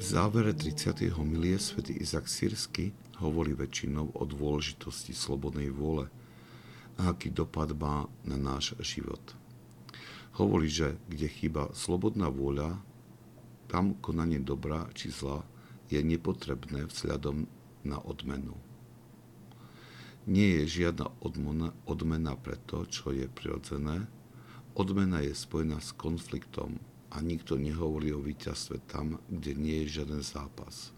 závere 30. homilie svätý Izak Sirsky hovorí väčšinou o dôležitosti slobodnej vôle a aký dopad má na náš život. Hovorí, že kde chýba slobodná vôľa, tam konanie dobra či zla je nepotrebné vzhľadom na odmenu. Nie je žiadna odmena, odmena pre to, čo je prirodzené. Odmena je spojená s konfliktom a nikto nehovorí o víťazstve tam, kde nie je žiaden zápas.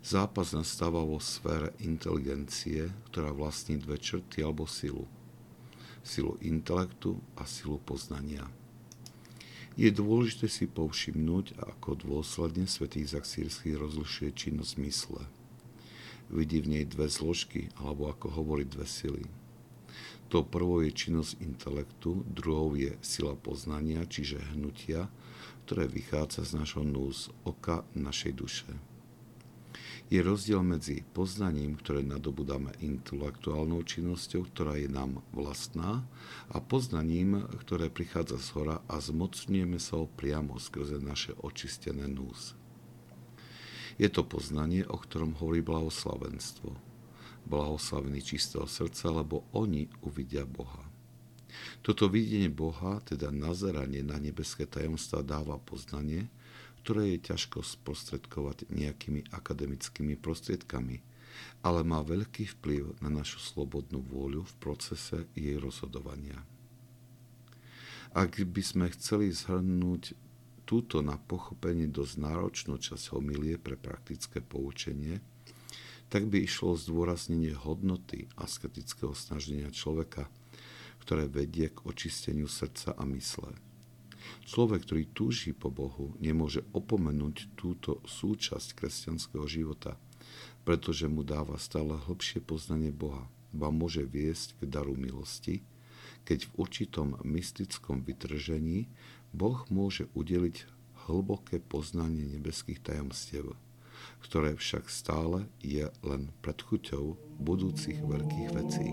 Zápas nastáva vo sfére inteligencie, ktorá vlastní dve črty alebo silu. Silu intelektu a silu poznania. Je dôležité si povšimnúť, ako dôsledne svätý Zaksírsky rozlišuje činnosť mysle. Vidí v nej dve zložky, alebo ako hovorí dve sily. To prvou je činnosť intelektu, druhou je sila poznania, čiže hnutia, ktoré vychádza z našho núz, oka našej duše. Je rozdiel medzi poznaním, ktoré nadobudáme intelektuálnou činnosťou, ktorá je nám vlastná, a poznaním, ktoré prichádza z hora a zmocňujeme sa ho priamo skrze naše očistené núz. Je to poznanie, o ktorom hovorí blahoslavenstvo. Blahoslavení čistého srdca, lebo oni uvidia Boha. Toto videnie Boha, teda nazeranie na nebeské tajomstvá dáva poznanie, ktoré je ťažko sprostredkovať nejakými akademickými prostriedkami, ale má veľký vplyv na našu slobodnú vôľu v procese jej rozhodovania. Ak by sme chceli zhrnúť túto na pochopenie dosť náročnú časť homilie pre praktické poučenie, tak by išlo zdôraznenie hodnoty asketického snaženia človeka, ktoré vedie k očisteniu srdca a mysle. Človek, ktorý túži po Bohu, nemôže opomenúť túto súčasť kresťanského života, pretože mu dáva stále hlbšie poznanie Boha, ba môže viesť k daru milosti, keď v určitom mystickom vytržení Boh môže udeliť hlboké poznanie nebeských tajomstiev, ktoré však stále je len predchuťou budúcich veľkých vecí.